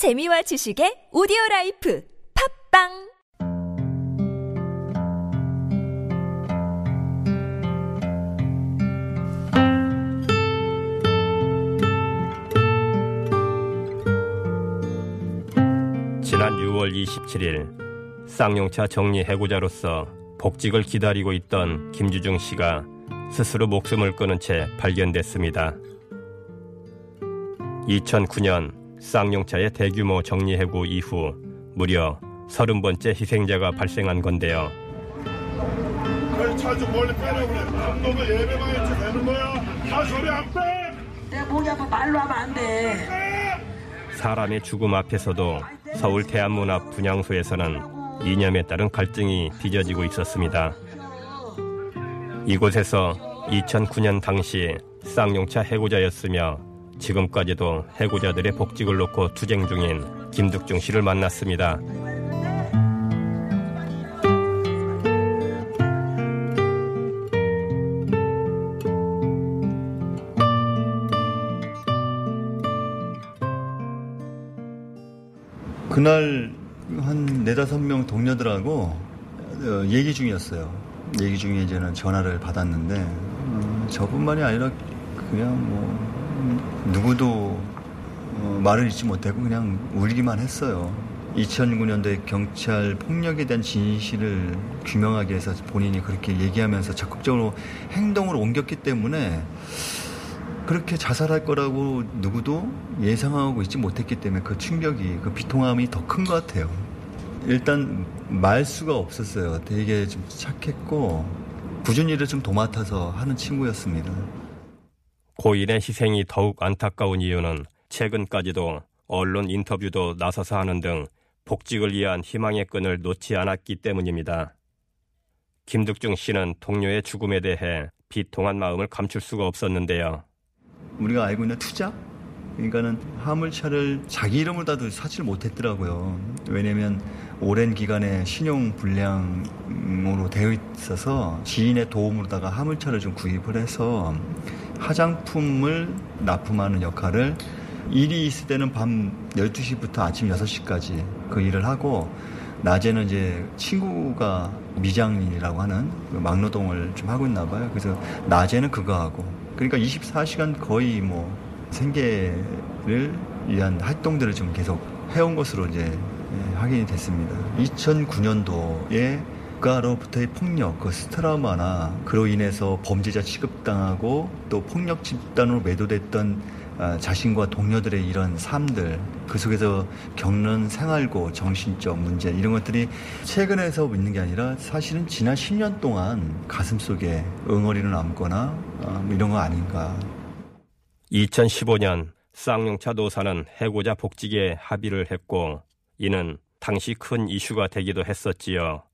재미와 지식의 오디오 life 팟빵 지난 6월 27일 쌍용차 정리 해고자로서 복직을 기다리고 있던 김주중 씨가 스스로 목숨을 끊은 채 발견됐습니다. 2009년 쌍용차의 대규모 정리 해고 이후 무려 30번째 희생자가 발생한 건데요. 차좀 멀리 빼라 그래. 감독을 예배만 해도 되는 거야. 다 소리 안 빼. 내가 목이 아파 말로 하면 안 돼. 사람의 죽음 앞에서도 서울 대한문 앞 분향소에서는 이념에 따른 갈등이 빚어지고 있었습니다. 이곳에서 2009년 당시 쌍용차 해고자였으며 지금까지도 해고자들의 복직을 놓고 투쟁 중인 김득중 씨를 만났습니다. 그날 한 네다섯 명 동료들하고 어, 얘기 중이었어요. 얘기 중에 이제는 전화를 받았는데 음, 저뿐만이 아니라 그냥 뭐 음, 누구도 어, 말을 잊지 못하고 그냥 울기만 했어요. 2009년도에 경찰 폭력에 대한 진실을 규명하기 위해서 본인이 그렇게 얘기하면서 적극적으로 행동으로 옮겼기 때문에 그렇게 자살할 거라고 누구도 예상하고 있지 못했기 때문에 그 충격이, 그 비통함이 더 큰 것 같아요. 일단 말수가 없었어요. 되게 좀 착했고 꾸준히 일을 좀 도맡아서 하는 친구였습니다. 고인의 희생이 더욱 안타까운 이유는 최근까지도 언론 인터뷰도 나서서 하는 등 복직을 위한 희망의 끈을 놓지 않았기 때문입니다. 김득중 씨는 동료의 죽음에 대해 비통한 마음을 감출 수가 없었는데요. 우리가 알고 있는 투자? 그러니까는 화물차를 자기 이름으로 다도 사지를 못했더라고요. 왜냐면 오랜 기간에 신용 불량으로 되어 있어서 지인의 도움으로다가 화물차를 좀 구입을 해서 화장품을 납품하는 역할을 일이 있을 때는 밤 12시부터 아침 6시까지 그 일을 하고 낮에는 이제 친구가 미장이라고 하는 그 막노동을 좀 하고 있나 봐요. 그래서 낮에는 그거 하고 그러니까 24시간 거의 뭐 생계를 위한 활동들을 좀 계속 해온 것으로 이제 예, 확인이 됐습니다. 2009년도에 국가로부터의 폭력, 그 스트라우마나 그로 인해서 범죄자 취급당하고 또 폭력 집단으로 매도됐던 아, 자신과 동료들의 이런 삶들, 그 속에서 겪는 생활고 정신적 문제 이런 것들이 최근에서 있는 게 아니라 사실은 지난 10년 동안 가슴 속에 응어리로 남거나 어, 뭐 이런 거 아닌가. 2015년 쌍용차 노사는 해고자 복직에 합의를 했고 이는 당시 큰 이슈가 되기도 했었지요.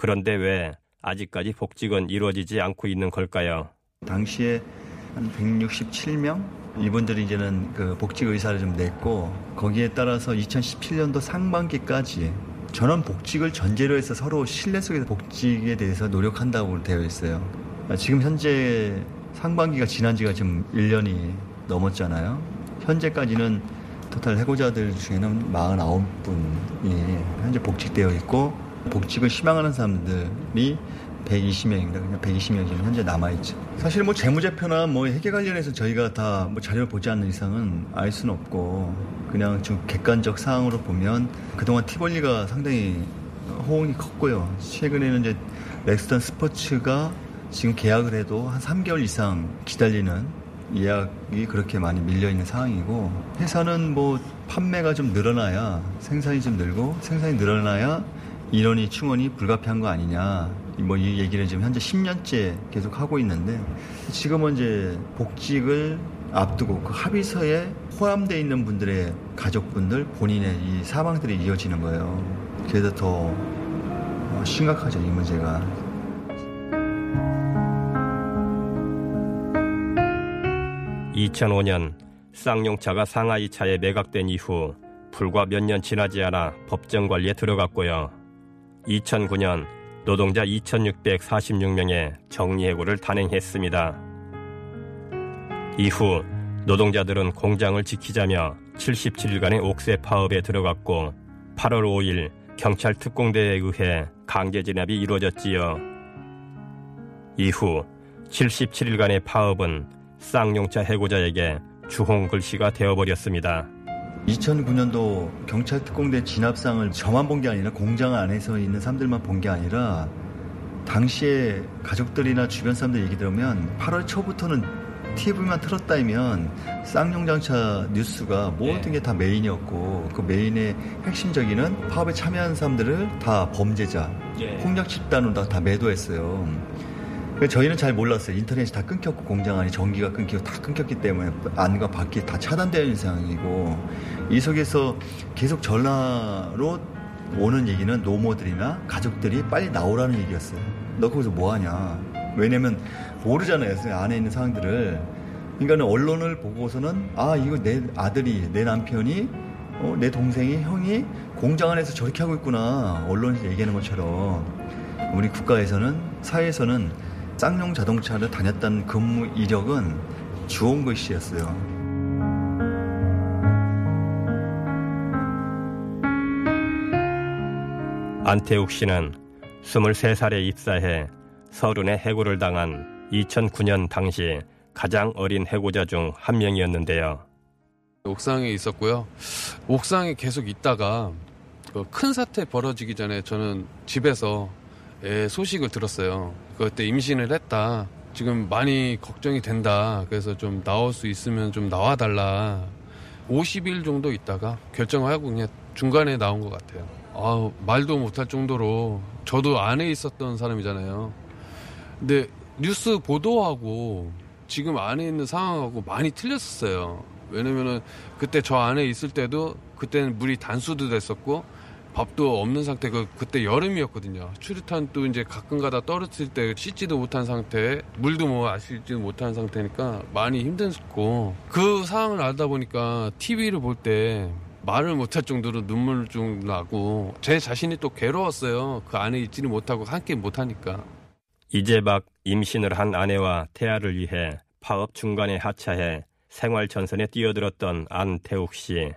그런데 왜 아직까지 복직은 이루어지지 않고 있는 걸까요? 당시에 한 167명 이분들이 이제는 그 복직 의사를 좀 냈고 거기에 따라서 2017년도 상반기까지 전원 복직을 전제로 해서 서로 신뢰 속에서 복직에 대해서 노력한다고 되어 있어요. 지금 현재 상반기가 지난 지가 지금 1년이 넘었잖아요. 현재까지는 토탈 해고자들 중에는 49분이 현재 복직되어 있고 복직을 희망하는 사람들이 120명입니다. 그냥 120명 지금 현재 남아있죠. 사실 뭐 재무제표나 뭐 회계 관련해서 저희가 다 뭐 자료를 보지 않는 이상은 알 수는 없고 그냥 좀 객관적 사항으로 보면 그동안 티볼리가 상당히 호응이 컸고요. 최근에는 이제 렉스턴 스포츠가 지금 계약을 해도 한 3개월 이상 기다리는 예약이 그렇게 많이 밀려있는 상황이고 회사는 뭐 판매가 좀 늘어나야 생산이 좀 늘고 생산이 늘어나야 인원이 충원이 불가피한 거 아니냐 뭐 이 얘기를 지금 현재 10년째 계속 하고 있는데 지금은 이제 복직을 앞두고 그 합의서에 포함되어 있는 분들의 가족분들 본인의 이 사망들이 이어지는 거예요. 그래서 더 심각하죠 이 문제가. 2005년 쌍용차가 상하이 차에 매각된 이후 불과 몇 년 지나지 않아 법정 관리에 들어갔고요. 2009년 노동자 2,646명의 정리해고를 단행했습니다. 이후 노동자들은 공장을 지키자며 77일간의 옥새 파업에 들어갔고 8월 5일 경찰 특공대에 의해 강제 진압이 이루어졌지요. 이후 77일간의 파업은 쌍용차 해고자에게 주홍 글씨가 되어버렸습니다. 2009년도 경찰 특공대 진압상을 저만 본 게 아니라 공장 안에서 있는 사람들만 본 게 아니라 당시에 가족들이나 주변 사람들 얘기 들으면 8월 초부터는 TV만 틀었다면 쌍용장차 뉴스가 모든 게 다 메인이었고 그 메인의 핵심적인은 파업에 참여한 사람들을 다 범죄자, 폭력 집단으로 다, 다 매도했어요. 저희는 잘 몰랐어요. 인터넷이 다 끊겼고 공장 안에 전기가 끊기고 다 끊겼기 때문에 안과 밖이 다 차단되어 있는 상황이고 이 속에서 계속 전화로 오는 얘기는 노모들이나 가족들이 빨리 나오라는 얘기였어요. 너 거기서 뭐 하냐? 왜냐면 모르잖아요. 안에 있는 상황들을. 그러니까 언론을 보고서는 아 이거 내 아들이 내 남편이 어, 내 동생이 형이 공장 안에서 저렇게 하고 있구나 언론에서 얘기하는 것처럼 우리 국가에서는 사회에서는 쌍용 자동차를 다녔다는 근무 이력은 주홍글 씨였어요. 안태욱 씨는 23살에 입사해 서른에 해고를 당한 2009년 당시 가장 어린 해고자 중 한 명이었는데요. 옥상에 있었고요. 옥상에 계속 있다가 그큰 사태 벌어지기 전에 저는 집에서 소식을 들었어요. 그때 임신을 했다. 지금 많이 걱정이 된다. 그래서 좀 나올 수 있으면 좀 나와달라. 50일 정도 있다가 결정하고 그냥 중간에 나온 것 같아요. 아 말도 못할 정도로 저도 안에 있었던 사람이잖아요. 근데 뉴스 보도하고 지금 안에 있는 상황하고 많이 틀렸었어요. 왜냐면은 그때 저 안에 있을 때도 그때는 물이 단수도 됐었고 밥도 없는 상태 그 그때 여름이었거든요. 추류탄도 이제 가끔가다 떨어질 때 씻지도 못한 상태, 물도 뭐 아시지도 못한 상태니까 많이 힘들었고 그 상황을 알다 보니까 TV를 볼 때 말을 못할 정도로 눈물 좀 나고 제 자신이 또 괴로웠어요. 그 안에 있지는 못하고 함께 못하니까. 이제 막 임신을 한 아내와 태아를 위해 파업 중간에 하차해 생활 전선에 뛰어들었던 안태욱 씨.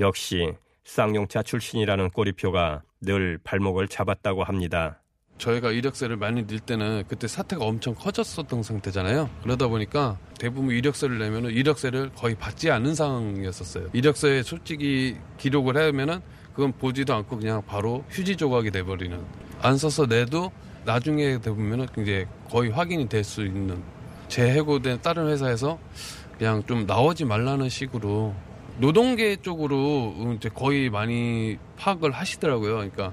역시 쌍용차 출신이라는 꼬리표가 늘 발목을 잡았다고 합니다. 저희가 이력서를 많이 낼 때는 그때 사태가 엄청 커졌었던 상태잖아요. 그러다 보니까 대부분 이력서를 내면은 이력서를 거의 받지 않는 상황이었었어요. 이력서에 솔직히 기록을 하면은 그건 보지도 않고 그냥 바로 휴지 조각이 돼버리는. 안 써서 내도 나중에 되보면은 이제 거의 확인이 될 수 있는. 재해고된 다른 회사에서 그냥 좀 나오지 말라는 식으로 노동계 쪽으로 이제 거의 많이 파악을 하시더라고요. 그러니까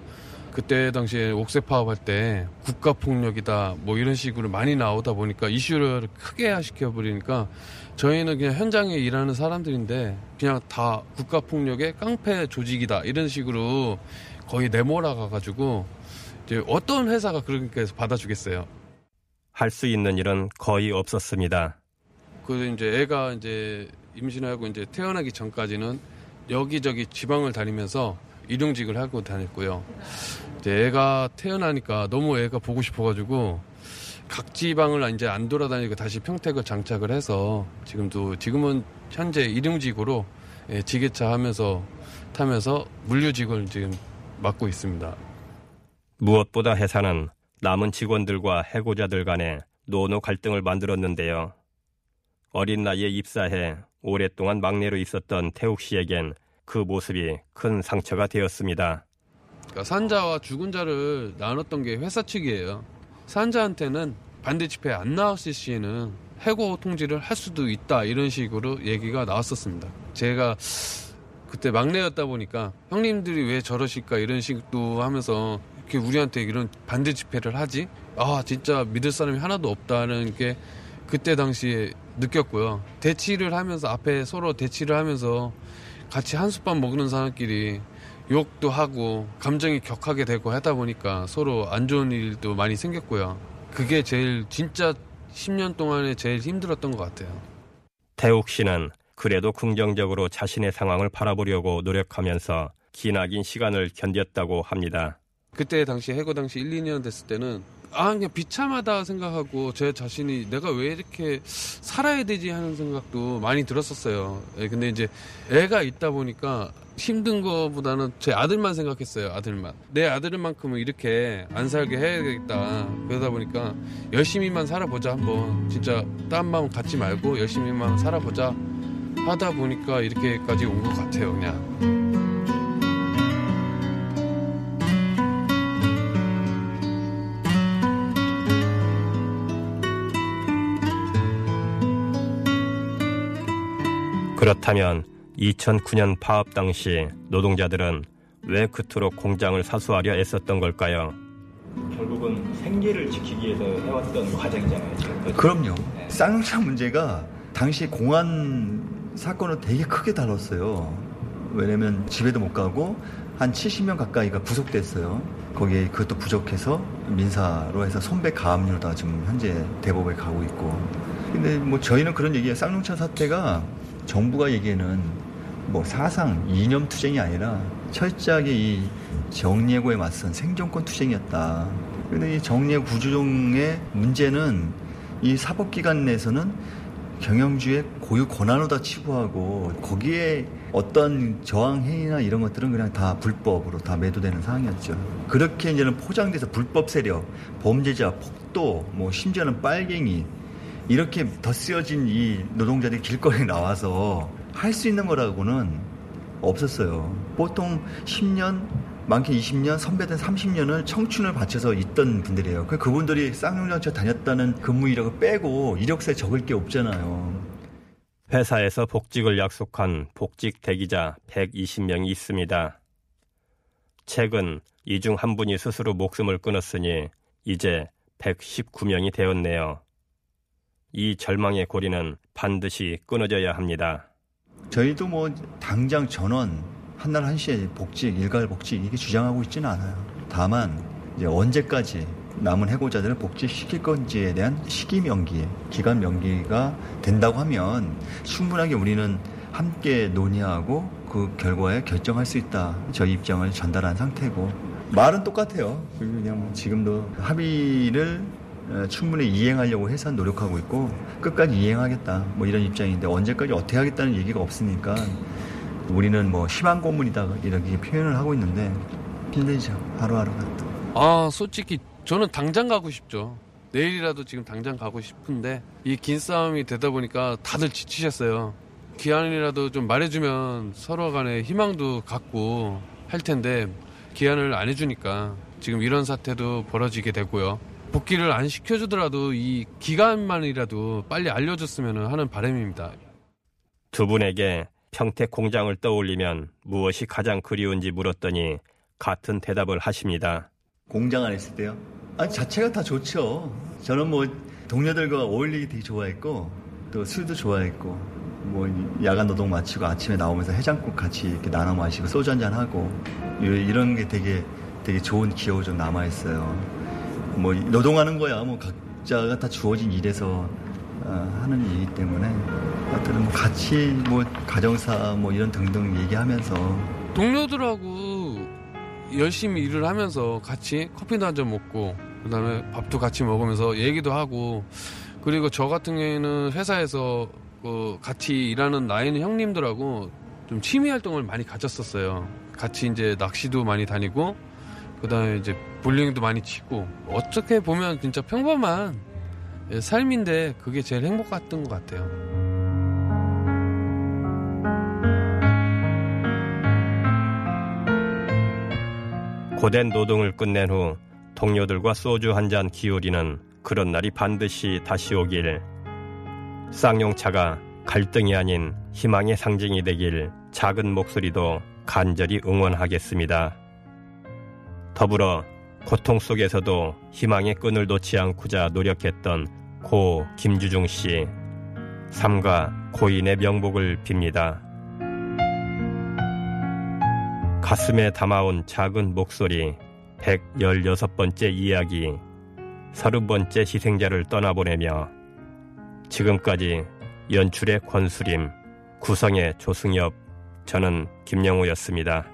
그때 당시에 옥새 파업할 때 국가 폭력이다 뭐 이런 식으로 많이 나오다 보니까 이슈를 크게 시켜 버리니까 저희는 그냥 현장에 일하는 사람들인데 그냥 다 국가 폭력의 깡패 조직이다 이런 식으로 거의 내몰아가 가지고 이제 어떤 회사가 그렇게 해서 받아주겠어요. 할 수 있는 일은 거의 없었습니다. 그 이제 애가 이제 임신하고 이제 태어나기 전까지는 여기저기 지방을 다니면서 일용직을 하고 다녔고요. 이제 애가 태어나니까 너무 애가 보고 싶어가지고 각 지방을 이제 안 돌아다니고 다시 평택을 장착을 해서 지금도 지금은 현재 일용직으로 예, 지게차 하면서 타면서 물류직을 지금 맡고 있습니다. 무엇보다 회사는 남은 직원들과 해고자들 간에 노노 갈등을 만들었는데요. 어린 나이에 입사해 오랫동안 막내로 있었던 태욱 씨에겐 그 모습이 큰 상처가 되었습니다. 그러니까 산자와 죽은 자를 나눴던 게 회사 측이에요. 산자한테는 반대 집회에 안 나왔을 시에는 해고 통지를 할 수도 있다 이런 식으로 얘기가 나왔었습니다. 제가 그때 막내였다 보니까 형님들이 왜 저러실까 이런 식도 하면서 이렇게 우리한테 이런 반대 집회를 하지? 아 진짜 믿을 사람이 하나도 없다는 게 그때 당시에 느꼈고요. 대치를 하면서 앞에 서로 대치를 하면서 같이 한솥밥 먹는 사람끼리 욕도 하고 감정이 격하게 되고 하다 보니까 서로 안 좋은 일도 많이 생겼고요. 그게 제일 진짜 10년 동안에 제일 힘들었던 것 같아요. 태욱 씨는 그래도 긍정적으로 자신의 상황을 바라보려고 노력하면서 기나긴 시간을 견뎠다고 합니다. 그때 당시 해고 당시 1, 2년 됐을 때는 아 그냥 비참하다 생각하고 제 자신이 내가 왜 이렇게 살아야 되지 하는 생각도 많이 들었었어요. 예, 근데 이제 애가 있다 보니까 힘든 거보다는 제 아들만 생각했어요. 아들만 내 아들만큼은 이렇게 안 살게 해야겠다. 그러다 보니까 열심히만 살아보자 한번 진짜 딴 마음 갖지 말고 열심히만 살아보자 하다 보니까 이렇게까지 온 것 같아요. 그냥. 그렇다면 2009년 파업 당시 노동자들은 왜 그토록 공장을 사수하려 애썼던 걸까요? 결국은 생계를 지키기 위해서 해왔던 과정이잖아요. 지금까지. 그럼요. 쌍용차 문제가 당시 공안 사건을 되게 크게 다뤘어요. 왜냐면 집에도 못 가고 한 70명 가까이가 구속됐어요. 거기에 그것도 부족해서 민사로 해서 손배 가압류다 지금 현재 대법에 가고 있고. 근데 뭐 저희는 그런 얘기예요. 쌍용차 사태가 정부가 얘기에는 뭐 사상 이념 투쟁이 아니라 철저하게 이 정예고에 맞선 생존권 투쟁이었다. 근데 이 정예고 구조종의 문제는 이 사법기관 내에서는 경영주의 고유 권한으로 다 치부하고 거기에 어떤 저항 행위나 이런 것들은 그냥 다 불법으로 다 매도되는 상황이었죠. 그렇게 이제는 포장돼서 불법 세력, 범죄자, 폭도, 뭐 심지어는 빨갱이 이렇게 더 쓰여진 이 노동자들이 길거리에 나와서 할 수 있는 거라고는 없었어요. 보통 10년, 많게 20년, 선배들 30년을 청춘을 바쳐서 있던 분들이에요. 그 그분들이 쌍용장차 다녔다는 근무 이력을 빼고 이력서에 적을 게 없잖아요. 회사에서 복직을 약속한 복직 대기자 120명이 있습니다. 최근 이 중 한 분이 스스로 목숨을 끊었으니 이제 119명이 되었네요. 이 절망의 고리는 반드시 끊어져야 합니다. 저희도 뭐 당장 전원 한날 한시에 복직, 일괄 복직 이게 주장하고 있지는 않아요. 다만 이제 언제까지 남은 해고자들을 복직시킬 건지에 대한 시기 명기, 기간 명기가 된다고 하면 충분하게 우리는 함께 논의하고 그 결과에 결정할 수 있다. 저희 입장을 전달한 상태고 말은 똑같아요. 그냥 뭐 지금도 합의를 어, 충분히 이행하려고 해서 노력하고 있고 끝까지 이행하겠다. 뭐 이런 입장인데 언제까지 어떻게 하겠다는 얘기가 없으니까 우리는 뭐 희망 고문이다 이렇게 표현을 하고 있는데 힘들죠. 하루하루가 아 솔직히 저는 당장 가고 싶죠. 내일이라도 지금 당장 가고 싶은데 이 긴 싸움이 되다 보니까 다들 지치셨어요. 기한이라도 좀 말해주면 서로 간에 희망도 갖고 할 텐데 기한을 안 해주니까 지금 이런 사태도 벌어지게 되고요 복귀를 안 시켜주더라도 이 기간만이라도 빨리 알려줬으면 하는 바람입니다. 두 분에게 평택 공장을 떠올리면 무엇이 가장 그리운지 물었더니 같은 대답을 하십니다. 공장 안에 있을 때요? 아니, 자체가 다 좋죠. 저는 뭐 동료들과 어울리기 되게 좋아했고, 또 술도 좋아했고, 뭐 야간 노동 마치고 아침에 나오면서 해장국 같이 이렇게 나눠 마시고 소주 한잔 하고, 이런 게 되게 되게 좋은 기억이 좀 남아 있어요. 뭐 노동하는 거야. 뭐 각자가 다 주어진 일에서 어, 하는 일이기 때문에 하여튼 뭐 같이 뭐 가정사 뭐 이런 등등 얘기하면서 동료들하고 열심히 일을 하면서 같이 커피도 한 잔 먹고 그다음에 밥도 같이 먹으면서 얘기도 하고 그리고 저 같은 경우에는 회사에서 그 같이 일하는 나이는 형님들하고 좀 취미 활동을 많이 가졌었어요. 같이 이제 낚시도 많이 다니고 그다음에 이제 볼링도 많이 치고 어떻게 보면 진짜 평범한 삶인데 그게 제일 행복했던 것 같아요. 고된 노동을 끝낸 후 동료들과 소주 한 잔 기울이는 그런 날이 반드시 다시 오길 쌍용차가 갈등이 아닌 희망의 상징이 되길 작은 목소리도 간절히 응원하겠습니다. 더불어 고통 속에서도 희망의 끈을 놓지 않고자 노력했던 고 김주중 씨, 삼가 고인의 명복을 빕니다. 가슴에 담아온 작은 목소리, 116번째 이야기, 30번째 희생자를 떠나보내며 지금까지 연출의 권수림, 구성의 조승엽, 저는 김영우였습니다.